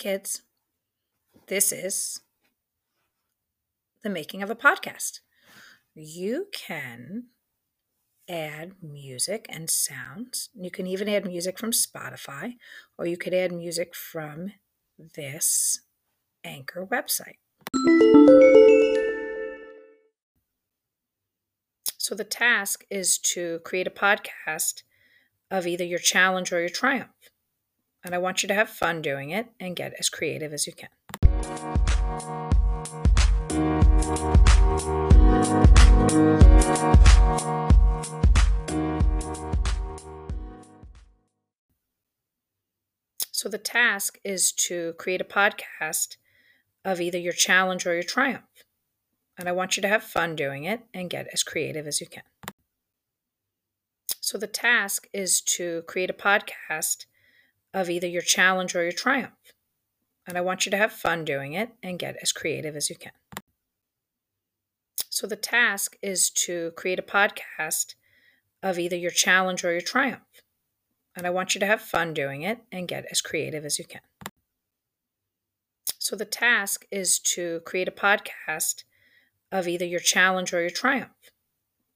kids. This is the making of a podcast. You can add music and sounds. You can even add music from Spotify, or you could add music from this Anchor website. So the task is to create a podcast of either your challenge or your triumph. And I want you to have fun doing it and get as creative as you can. So the task is to create a podcast of either your challenge or your triumph. And I want you to have fun doing it and get as creative as you can. So the task is to create a podcast of either your challenge or your triumph. And I want you to have fun doing it and get as creative as you can. So the task is to create a podcast of either your challenge or your triumph. And I want you to have fun doing it and get as creative as you can. So the task is to create a podcast of either your challenge or your triumph.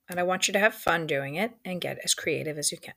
And I want you to have fun doing it and get as creative as you can.